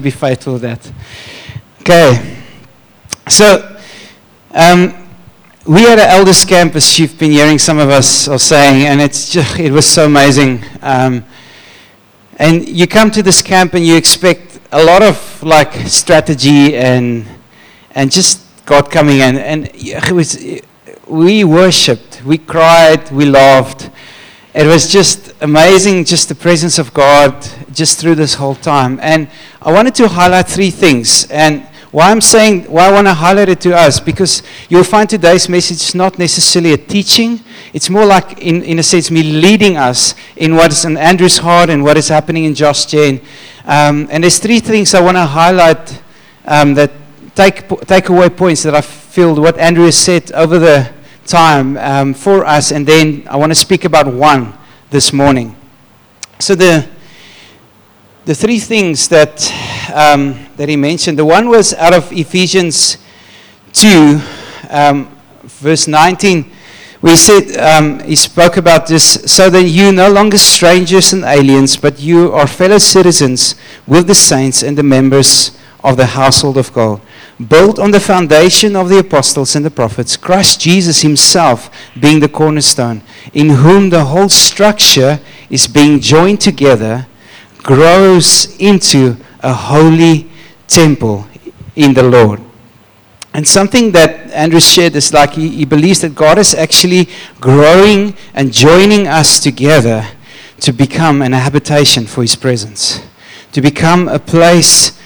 be to that. Okay. So, um, we at the elders campus, you've been hearing some of us are saying, and it's just, it was so amazing. Um, and you come to this camp and you expect a lot of like strategy and and just God coming in. And it was, we worshipped, we cried, we laughed. It was just amazing, just the presence of God just through this whole time. And I wanted to highlight three things. And why I'm saying, why I want to highlight it to us, because you'll find today's message is not necessarily a teaching. It's more like, in, in a sense, me leading us in what is in Andrew's heart and what is happening in Josh Gen. Um, and there's three things I want to highlight um, that take, take away points that I feel what Andrew has said over the time um, for us. And then I want to speak about one this morning. So the the three things that, um, that he mentioned. The one was out of Ephesians 2, um, verse 19. We said, um, he spoke about this, so that you no longer strangers and aliens, but you are fellow citizens with the saints and the members of the household of God, built on the foundation of the apostles and the prophets, Christ Jesus himself being the cornerstone, in whom the whole structure is being joined together grows into a holy temple in the Lord. And something that Andrew shared is like he, he, believes that God is actually growing and joining us together to become an habitation for His presence, to become a place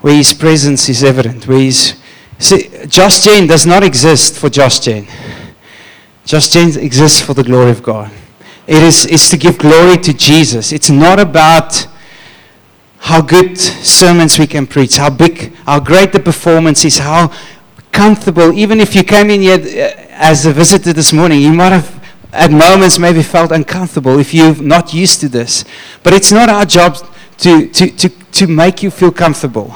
where His presence is evident. Where His see, Josh Gen does not exist for Josh Gen. Josh Gen exists for the glory of God. It is, is to give glory to Jesus. It's not about how good sermons we can preach, how big, how great the performance is, how comfortable. Even if you came in here uh, as a visitor this morning, you might have at moments maybe felt uncomfortable if you're not used to this. But it's not our job to, to, to, to make you feel comfortable.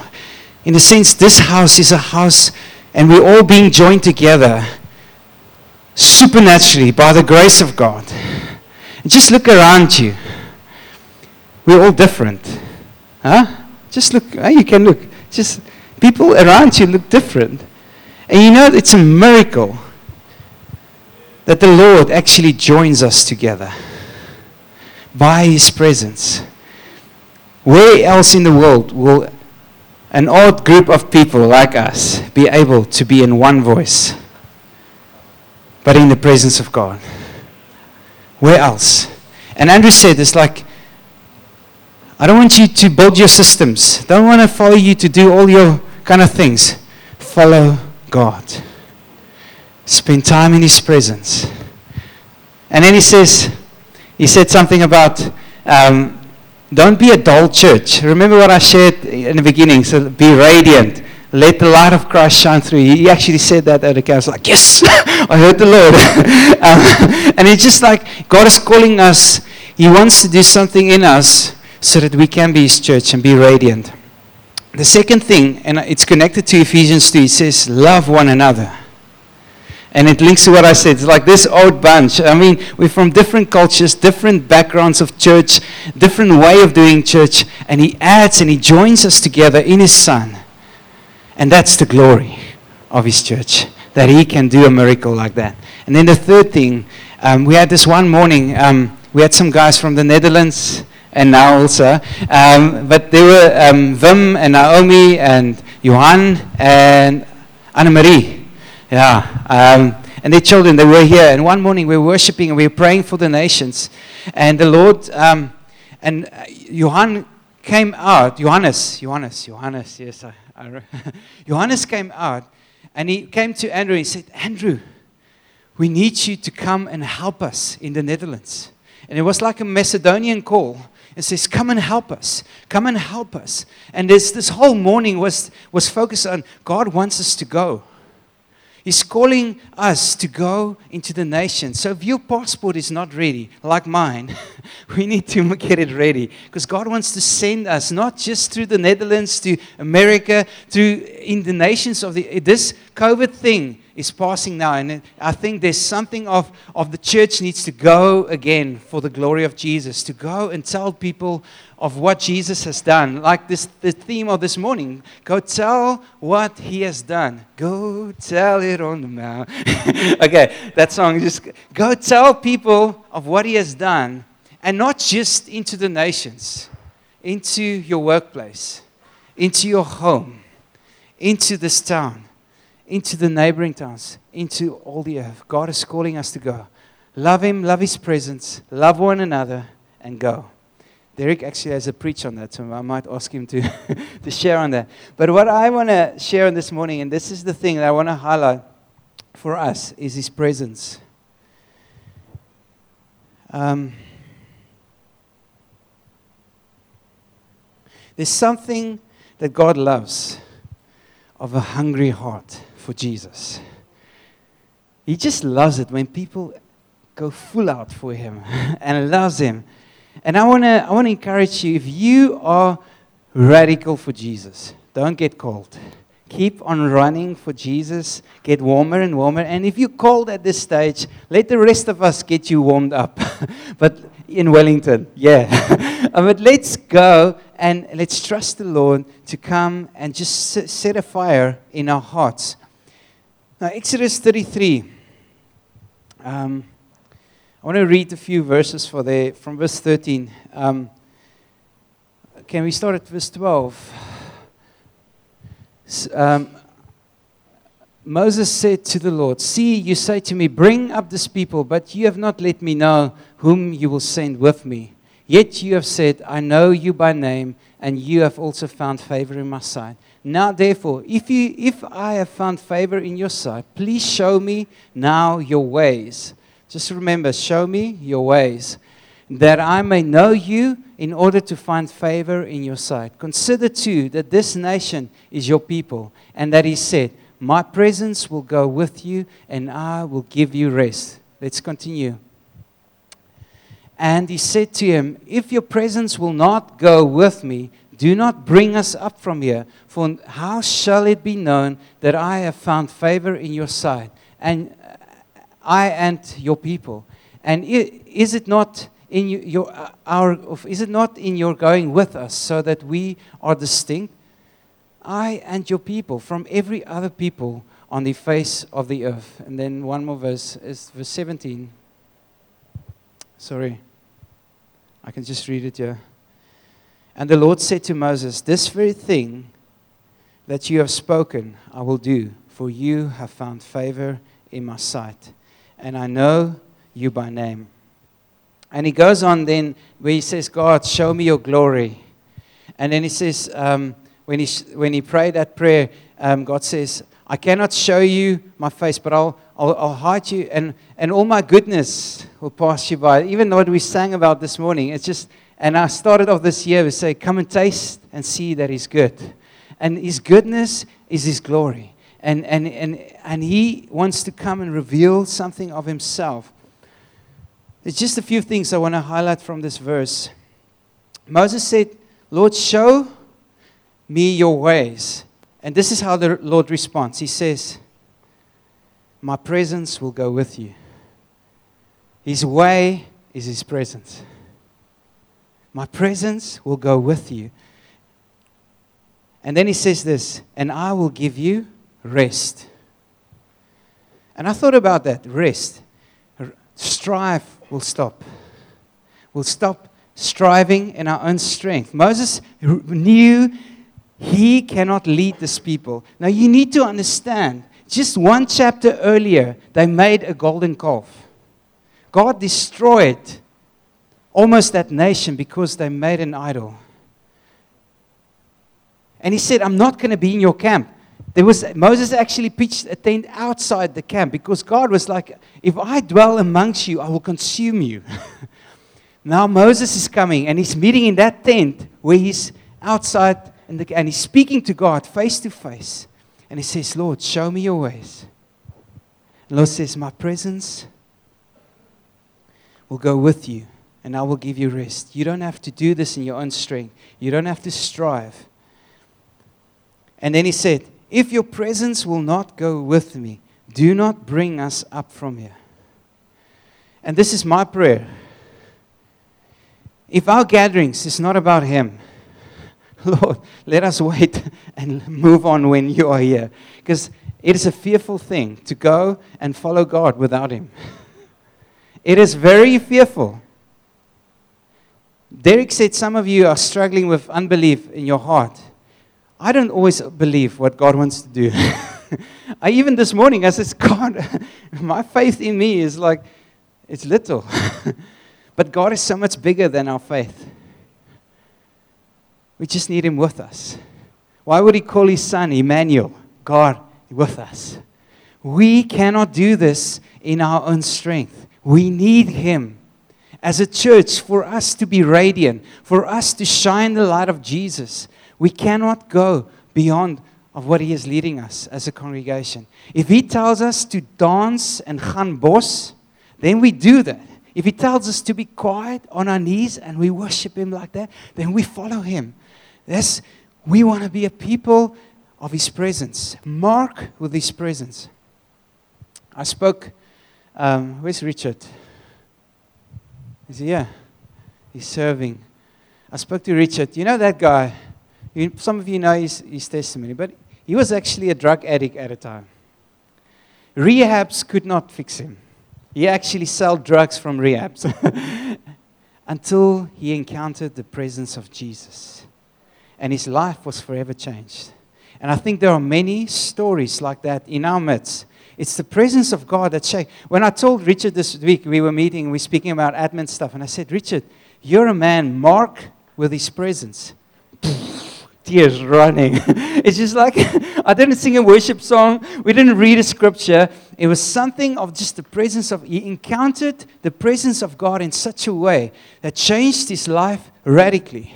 In a sense, this house is a house, and we're all being joined together supernaturally by the grace of God. And just look around you. We're all different. Huh? Just look. You can look. Just people around you look different. And you know, it's a miracle that the Lord actually joins us together by His presence. Where else in the world will an odd group of people like us be able to be in one voice, but in the presence of God? Where else? And Andrew said, it's like, I don't want you to build your systems. Don't want to follow you to do all your kind of things. Follow God. Spend time in His presence. And then he says, he said something about um, don't be a dull church. Remember what I shared in the beginning. So be radiant. Let the light of Christ shine through you. He actually said that at the council. Like, yes, I heard the Lord. um, and it's just like God is calling us. He wants to do something in us so that we can be His church and be radiant. The second thing, and it's connected to Ephesians 2, it says, love one another. And it links to what I said. It's like this old bunch. I mean, we're from different cultures, different backgrounds of church, different way of doing church. And He adds and He joins us together in His Son and that's the glory of his church, that he can do a miracle like that. And then the third thing, um, we had this one morning, um, we had some guys from the Netherlands and now also, um, but they were um, Wim and Naomi and Johan and Anna Marie. Yeah. Um, and their children, they were here. And one morning we were worshiping and we were praying for the nations. And the Lord, um, and Johan came out, Johannes, Johannes, Johannes, yes, I, Johannes came out and he came to Andrew and he said, Andrew, we need you to come and help us in the Netherlands. And it was like a Macedonian call. It says, Come and help us. Come and help us. And this, this whole morning was, was focused on God wants us to go. He's calling us to go into the nation. So if your passport is not ready, like mine, we need to get it ready. Because God wants to send us not just through the Netherlands to America, through in the nations of the this COVID thing is passing now. And I think there's something of, of the church needs to go again for the glory of Jesus, to go and tell people of what Jesus has done. Like this, the theme of this morning go tell what he has done. Go tell it on the mount. okay, that song just go tell people of what he has done, and not just into the nations, into your workplace, into your home, into this town, into the neighboring towns, into all the earth. God is calling us to go. Love him, love his presence, love one another, and go. Derek actually has a preach on that, so I might ask him to, to share on that. But what I want to share on this morning, and this is the thing that I want to highlight for us, is his presence. Um, there's something that God loves of a hungry heart for Jesus. He just loves it when people go full out for him and loves him. And I want to I want to encourage you if you are radical for Jesus, don't get cold. Keep on running for Jesus. Get warmer and warmer. And if you're cold at this stage, let the rest of us get you warmed up. but in Wellington, yeah. but let's go and let's trust the Lord to come and just set a fire in our hearts. Now, Exodus 33. Um, I want to read a few verses for there from verse 13. Um, can we start at verse 12? Um, Moses said to the Lord, See, you say to me, Bring up this people, but you have not let me know whom you will send with me. Yet you have said, I know you by name, and you have also found favor in my sight. Now, therefore, if, you, if I have found favor in your sight, please show me now your ways. Just remember, show me your ways, that I may know you in order to find favor in your sight. Consider too that this nation is your people, and that he said, My presence will go with you, and I will give you rest. Let's continue. And he said to him, If your presence will not go with me, do not bring us up from here, for how shall it be known that I have found favor in your sight, and I and your people? And is it not in your, uh, our, is it not in your going with us so that we are distinct? I and your people from every other people on the face of the earth. And then one more verse is verse 17. Sorry. I can just read it here. And the Lord said to Moses, This very thing that you have spoken, I will do, for you have found favor in my sight, and I know you by name. And he goes on then where he says, God, show me your glory. And then he says, um, when, he, when he prayed that prayer, um, God says, I cannot show you my face, but I'll, I'll, I'll, hide you, and, and all my goodness will pass you by. Even what we sang about this morning, it's just, and I started off this year with say, Come and taste and see that He's good. And His goodness is His glory. And, and, and, and He wants to come and reveal something of Himself. There's just a few things I want to highlight from this verse. Moses said, Lord, show me your ways. And this is how the Lord responds. He says, My presence will go with you. His way is His presence. My presence will go with you. And then He says this, and I will give you rest. And I thought about that rest. Strive will stop. We'll stop striving in our own strength. Moses knew he cannot lead this people. Now, you need to understand, just one chapter earlier, they made a golden calf. God destroyed almost that nation because they made an idol. And he said, I'm not going to be in your camp. There was Moses actually pitched a tent outside the camp because God was like, If I dwell amongst you, I will consume you. now Moses is coming and he's meeting in that tent where he's outside the, and he's speaking to God face to face. And he says, Lord, show me your ways. And Lord says, My presence will go with you and I will give you rest. You don't have to do this in your own strength, you don't have to strive. And then he said, if your presence will not go with me, do not bring us up from here. And this is my prayer. If our gatherings is not about Him, Lord, let us wait and move on when you are here. Because it is a fearful thing to go and follow God without Him. It is very fearful. Derek said some of you are struggling with unbelief in your heart. I don't always believe what God wants to do. I even this morning I said, God, my faith in me is like it's little. but God is so much bigger than our faith. We just need him with us. Why would he call his son Emmanuel? God with us. We cannot do this in our own strength. We need him as a church for us to be radiant, for us to shine the light of Jesus. We cannot go beyond of what he is leading us as a congregation. If he tells us to dance and gaan bos, then we do that. If he tells us to be quiet on our knees and we worship him like that, then we follow him. That's, we want to be a people of his presence. Mark with his presence. I spoke, um, where's Richard? He here? He's serving. I spoke to Richard. You know that guy? Some of you know his, his testimony, but he was actually a drug addict at a time. Rehabs could not fix him. He actually sold drugs from rehabs until he encountered the presence of Jesus. And his life was forever changed. And I think there are many stories like that in our midst. It's the presence of God that shakes. When I told Richard this week, we were meeting, we were speaking about admin stuff, and I said, Richard, you're a man marked with his presence tears running. it's just like I didn't sing a worship song, we didn't read a scripture. It was something of just the presence of, he encountered the presence of God in such a way that changed his life radically.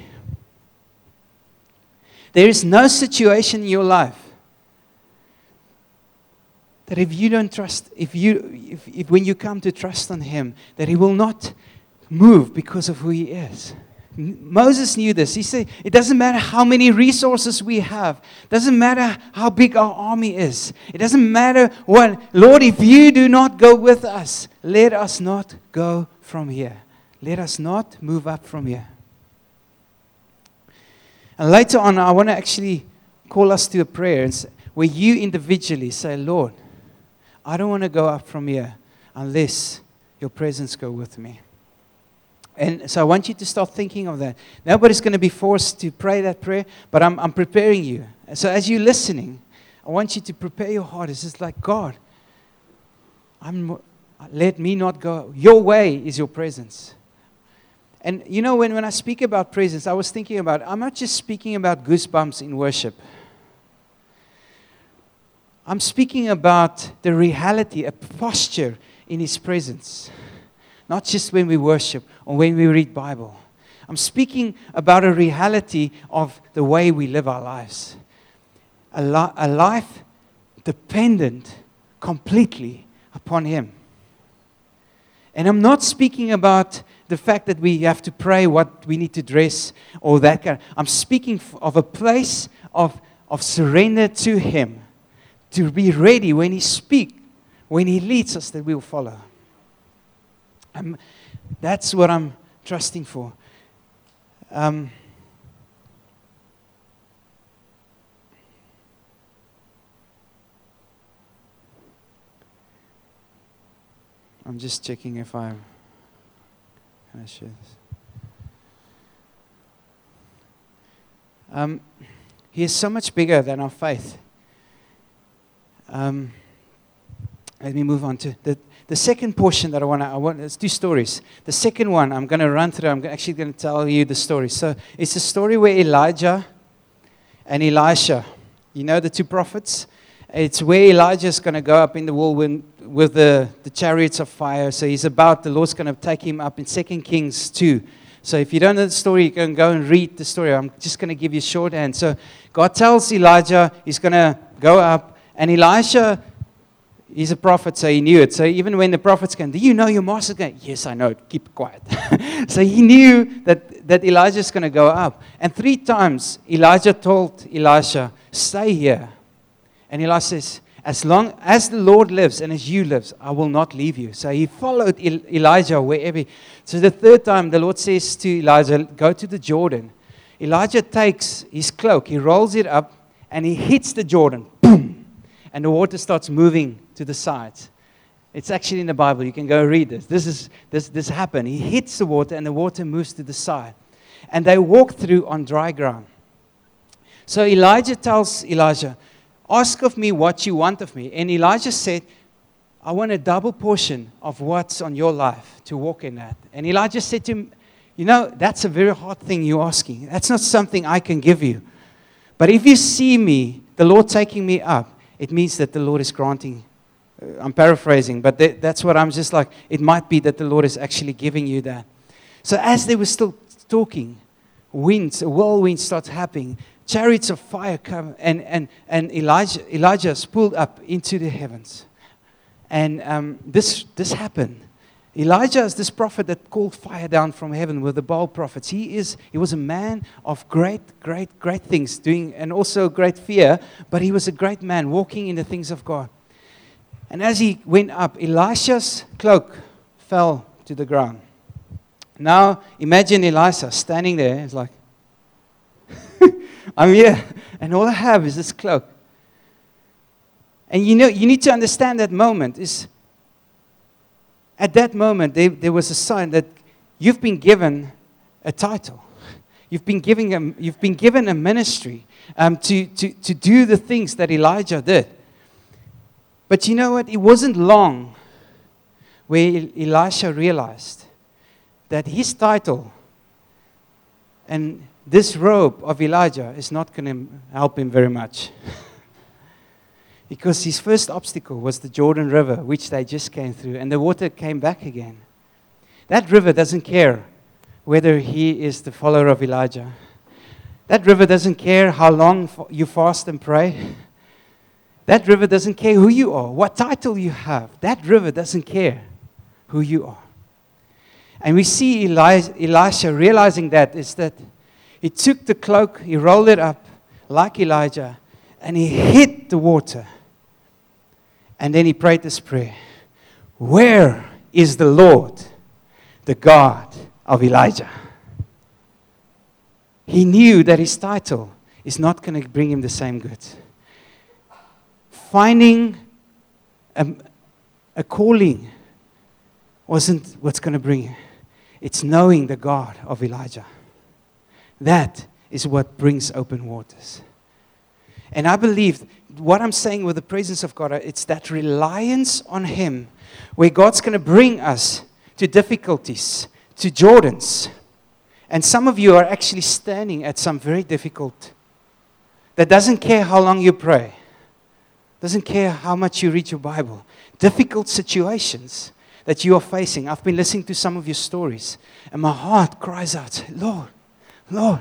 There is no situation in your life that if you don't trust, if you, if, if when you come to trust on Him, that He will not move because of who He is. Moses knew this. He said, It doesn't matter how many resources we have, it doesn't matter how big our army is, it doesn't matter what. Lord, if you do not go with us, let us not go from here. Let us not move up from here. And later on, I want to actually call us to a prayer where you individually say, Lord, I don't want to go up from here unless your presence go with me. And so I want you to start thinking of that. Nobody's going to be forced to pray that prayer, but I'm, I'm preparing you. So as you're listening, I want you to prepare your heart. It's just like, God, I'm, let me not go. Your way is your presence. And you know, when, when I speak about presence, I was thinking about, I'm not just speaking about goosebumps in worship. I'm speaking about the reality, a posture in His presence not just when we worship or when we read Bible. I'm speaking about a reality of the way we live our lives. A, li- a life dependent completely upon Him. And I'm not speaking about the fact that we have to pray what we need to dress or that kind. I'm speaking of a place of, of surrender to Him, to be ready when He speaks, when He leads us, that we will follow. I'm, that's what I'm trusting for. Um, I'm just checking if I'm. Can I share this? Um, he is so much bigger than our faith. Um, let me move on to the, the second portion that I want to, I want, it's two stories. The second one I'm going to run through, I'm actually going to tell you the story. So it's a story where Elijah and Elisha, you know the two prophets? It's where Elijah is going to go up in the whirlwind with the, the chariots of fire. So he's about, the Lord's going to take him up in 2 Kings 2. So if you don't know the story, you can go and read the story. I'm just going to give you shorthand. So God tells Elijah he's going to go up, and Elisha He's a prophet, so he knew it. So even when the prophets came, do you know your master's going? Yes, I know. Keep quiet. so he knew that, that Elijah's going to go up. And three times Elijah told Elisha, stay here. And Elijah says, As long as the Lord lives and as you lives, I will not leave you. So he followed Elijah wherever. He, so the third time, the Lord says to Elijah, Go to the Jordan. Elijah takes his cloak, he rolls it up, and he hits the Jordan. Boom! And the water starts moving to the sides. It's actually in the Bible. You can go read this. This, is, this, this happened. He hits the water, and the water moves to the side. And they walk through on dry ground. So Elijah tells Elijah, Ask of me what you want of me. And Elijah said, I want a double portion of what's on your life to walk in that. And Elijah said to him, You know, that's a very hard thing you're asking. That's not something I can give you. But if you see me, the Lord taking me up, it means that the Lord is granting. Uh, I'm paraphrasing, but th- that's what I'm just like. It might be that the Lord is actually giving you that. So as they were still talking, winds, a whirlwind starts happening chariots of fire come, and, and, and Elijah, Elijah is pulled up into the heavens. And um, this, this happened. Elijah is this prophet that called fire down from heaven with the Baal prophets. He, is, he was a man of great, great, great things doing, and also great fear, but he was a great man walking in the things of God. And as he went up, Elisha's cloak fell to the ground. Now imagine Elisha standing there. It's like, I'm here, and all I have is this cloak. And you know, you need to understand that moment is at that moment there was a sign that you've been given a title. You've been, giving a, you've been given a ministry um, to, to, to do the things that Elijah did. But you know what? It wasn't long where Elisha realized that his title and this robe of Elijah is not going to help him very much. because his first obstacle was the Jordan River, which they just came through, and the water came back again. That river doesn't care whether he is the follower of Elijah. That river doesn't care how long you fast and pray. That river doesn't care who you are, what title you have. That river doesn't care who you are. And we see Elisha realizing that is that he took the cloak, he rolled it up like Elijah, and he hit the water. And then he prayed this prayer Where is the Lord, the God of Elijah? He knew that his title is not going to bring him the same good. Finding a, a calling wasn't what's going to bring him, it's knowing the God of Elijah. That is what brings open waters. And I believe what I'm saying with the presence of God, it's that reliance on Him where God's going to bring us to difficulties, to Jordans. And some of you are actually standing at some very difficult, that doesn't care how long you pray, doesn't care how much you read your Bible, difficult situations that you are facing. I've been listening to some of your stories, and my heart cries out, Lord, Lord,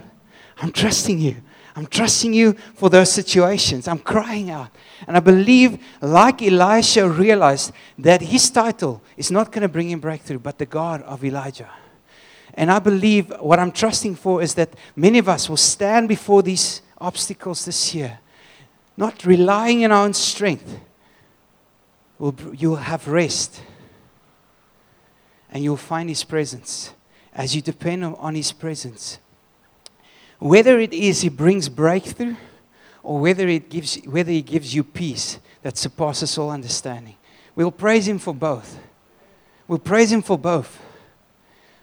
I'm trusting you. I'm trusting you for those situations. I'm crying out. And I believe, like Elisha realized, that his title is not going to bring him breakthrough, but the God of Elijah. And I believe what I'm trusting for is that many of us will stand before these obstacles this year, not relying on our own strength. You'll have rest. And you'll find His presence as you depend on His presence whether it is He brings breakthrough or whether, it gives, whether He gives you peace that surpasses all understanding. We'll praise Him for both. We'll praise Him for both.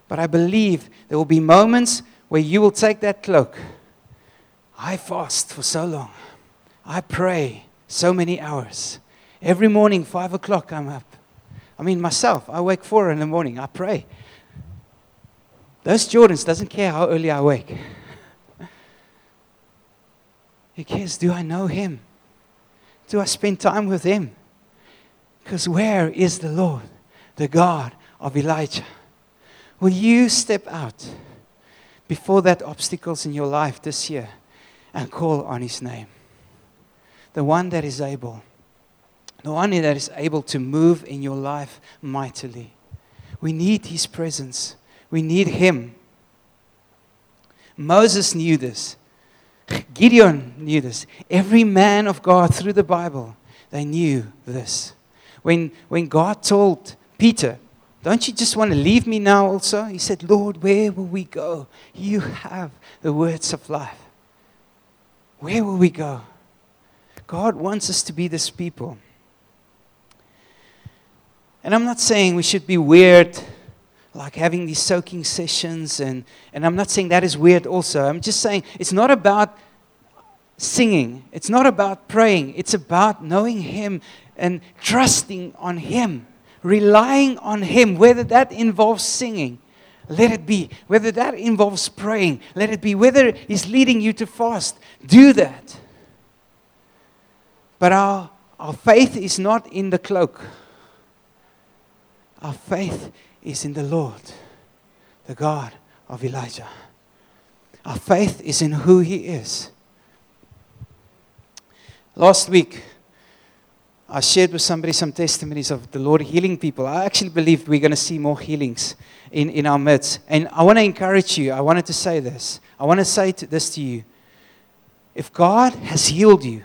But I believe there will be moments where you will take that cloak. I fast for so long. I pray so many hours. Every morning, five o'clock, I'm up. I mean, myself, I wake four in the morning. I pray. Those Jordans doesn't care how early I wake. He cares, do I know him? Do I spend time with him? Because where is the Lord, the God of Elijah? Will you step out before that obstacles in your life this year and call on his name? The one that is able, the one that is able to move in your life mightily. We need his presence. We need him. Moses knew this. Gideon knew this. Every man of God through the Bible, they knew this. When, when God told Peter, Don't you just want to leave me now also? He said, Lord, where will we go? You have the words of life. Where will we go? God wants us to be this people. And I'm not saying we should be weird, like having these soaking sessions, and, and I'm not saying that is weird also. I'm just saying it's not about singing, it's not about praying, it's about knowing Him and trusting on Him, relying on Him, whether that involves singing. Let it be. Whether that involves praying, let it be. Whether He's leading you to fast, do that. But our, our faith is not in the cloak. Our faith is in the Lord, the God of Elijah. Our faith is in who He is. Last week, I shared with somebody some testimonies of the Lord healing people. I actually believe we're going to see more healings in, in our midst. And I want to encourage you. I wanted to say this. I want to say this to you. If God has healed you,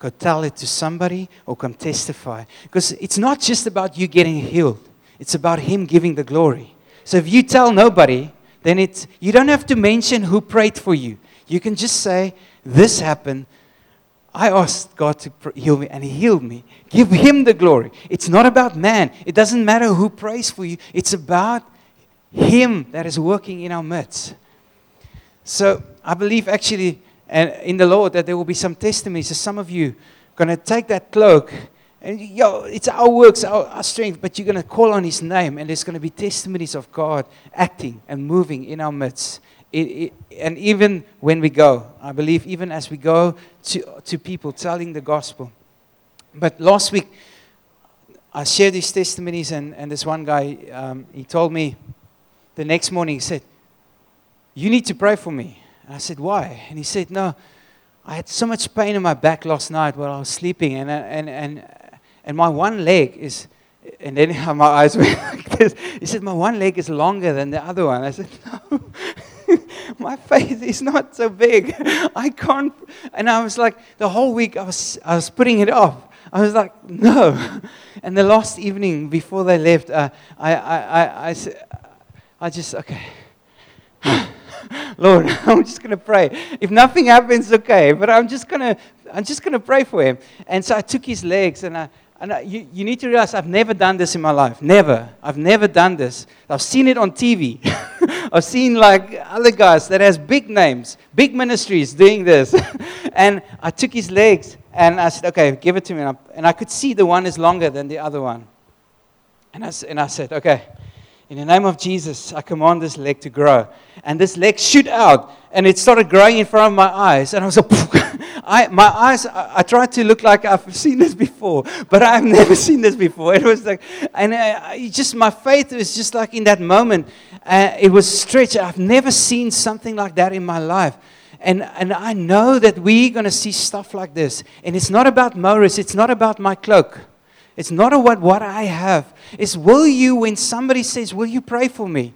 Go tell it to somebody or come testify. Because it's not just about you getting healed, it's about Him giving the glory. So if you tell nobody, then it's, you don't have to mention who prayed for you. You can just say, This happened. I asked God to heal me, and He healed me. Give Him the glory. It's not about man. It doesn't matter who prays for you, it's about Him that is working in our midst. So I believe actually and in the Lord that there will be some testimonies. So some of you going to take that cloak and yo, it's our works, our, our strength, but you're going to call on His name, and there's going to be testimonies of God acting and moving in our midst. It, it, and even when we go, I believe, even as we go to, to people telling the gospel. But last week, I shared these testimonies, and, and this one guy, um, he told me the next morning, he said, You need to pray for me. And I said, Why? And he said, No, I had so much pain in my back last night while I was sleeping, and, and, and, and my one leg is. And then my eyes went like this. He said, My one leg is longer than the other one. I said, No, my faith is not so big. I can't. And I was like, the whole week I was, I was putting it off. I was like, No. And the last evening before they left, uh, I, I, I, I, I just, okay. Lord, I'm just going to pray. If nothing happens, okay, but I'm just going to I'm just going to pray for him. And so I took his legs and I and I, you, you need to realize I've never done this in my life. Never. I've never done this. I've seen it on TV. I've seen like other guys that has big names, big ministries doing this. and I took his legs and I said, okay, give it to me. And I, and I could see the one is longer than the other one. And I, and I said, okay, in the name of Jesus, I command this leg to grow. And this leg shoot out, and it started growing in front of my eyes. And I was like, I, my eyes, I, I, tried to look like I've seen this before, but I've never seen this before. It was like, and I, just my faith was just like in that moment, uh, it was stretched. I've never seen something like that in my life. And, and I know that we're going to see stuff like this. And it's not about Maurice, it's not about my cloak. It's not about what I have. It's will you, when somebody says, Will you pray for me?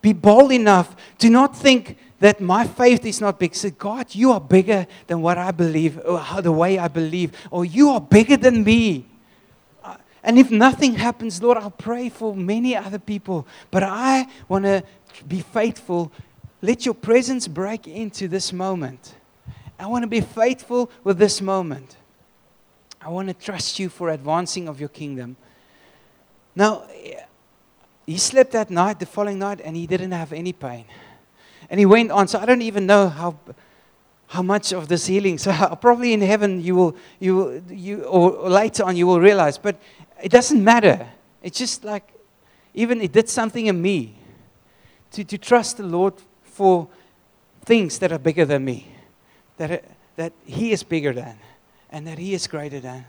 Be bold enough to not think that my faith is not big. Say, God, you are bigger than what I believe, or the way I believe, or you are bigger than me. Uh, and if nothing happens, Lord, I'll pray for many other people. But I want to be faithful. Let your presence break into this moment. I want to be faithful with this moment. I want to trust you for advancing of your kingdom. Now, he slept that night, the following night, and he didn't have any pain. And he went on. So I don't even know how, how much of this healing. So probably in heaven you will, you will, you, or later on you will realize. But it doesn't matter. It's just like, even it did something in me to, to trust the Lord for things that are bigger than me, that, that He is bigger than and that He is greater than.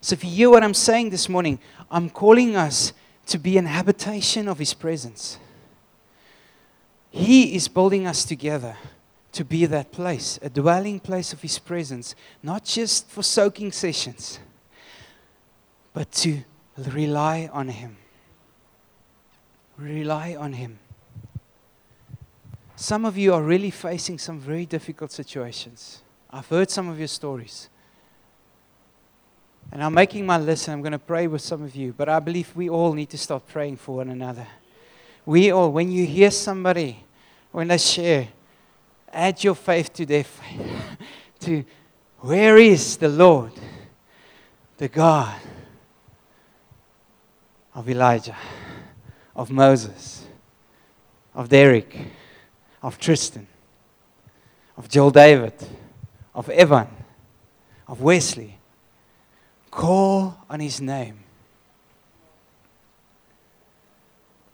So, if you hear what I'm saying this morning, I'm calling us to be an habitation of His presence. He is building us together to be that place, a dwelling place of His presence, not just for soaking sessions, but to rely on Him. Rely on Him. Some of you are really facing some very difficult situations. I've heard some of your stories. And I'm making my list and I'm going to pray with some of you. But I believe we all need to start praying for one another. We all, when you hear somebody, when they share, add your faith to their faith. to where is the Lord, the God of Elijah, of Moses, of Derek, of Tristan, of Joel David, of Evan, of Wesley. Call on his name.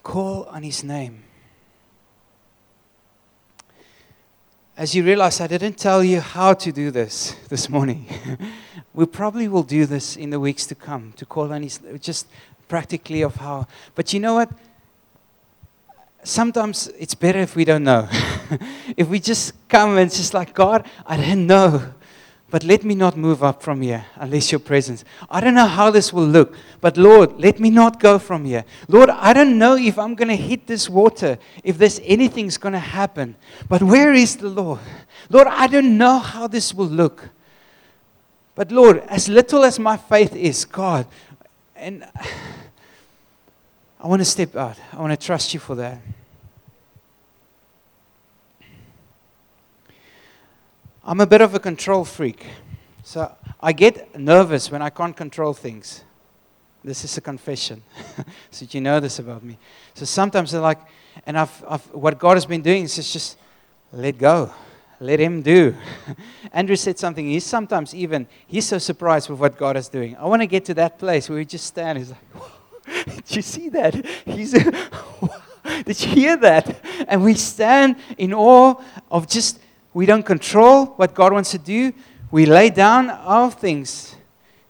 Call on his name. As you realize, I didn't tell you how to do this this morning. we probably will do this in the weeks to come to call on his just practically of how. But you know what? Sometimes it's better if we don't know. if we just come and just like, God, I don't know. But let me not move up from here unless your presence. I don't know how this will look, but Lord, let me not go from here. Lord, I don't know if I'm going to hit this water, if there's anything's going to happen. But where is the Lord? Lord, I don't know how this will look. But Lord, as little as my faith is, God, and I want to step out. I want to trust you for that. I'm a bit of a control freak. So I get nervous when I can't control things. This is a confession. so you know this about me. So sometimes they're like, and I've, I've, what God has been doing is just let go. Let him do. Andrew said something. He's sometimes even, he's so surprised with what God is doing. I want to get to that place where we just stand. He's like, did you see that? He's, did you hear that? And we stand in awe of just we don't control what God wants to do. We lay down our things.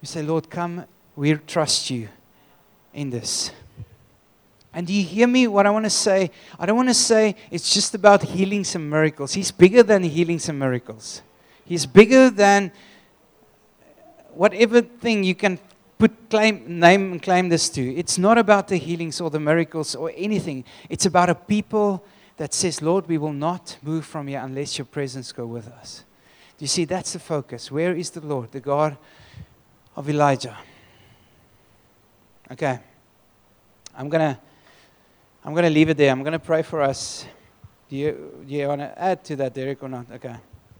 We say, Lord, come, we trust you in this. And do you hear me? What I want to say? I don't want to say it's just about healing some miracles. He's bigger than healing some miracles. He's bigger than whatever thing you can put claim, name and claim this to. It's not about the healings or the miracles or anything. It's about a people that says, Lord, we will not move from here unless your presence go with us. Do you see? That's the focus. Where is the Lord, the God of Elijah? Okay. I'm going to I'm going to leave it there. I'm going to pray for us. Do you, do you want to add to that, Derek, or not? Okay.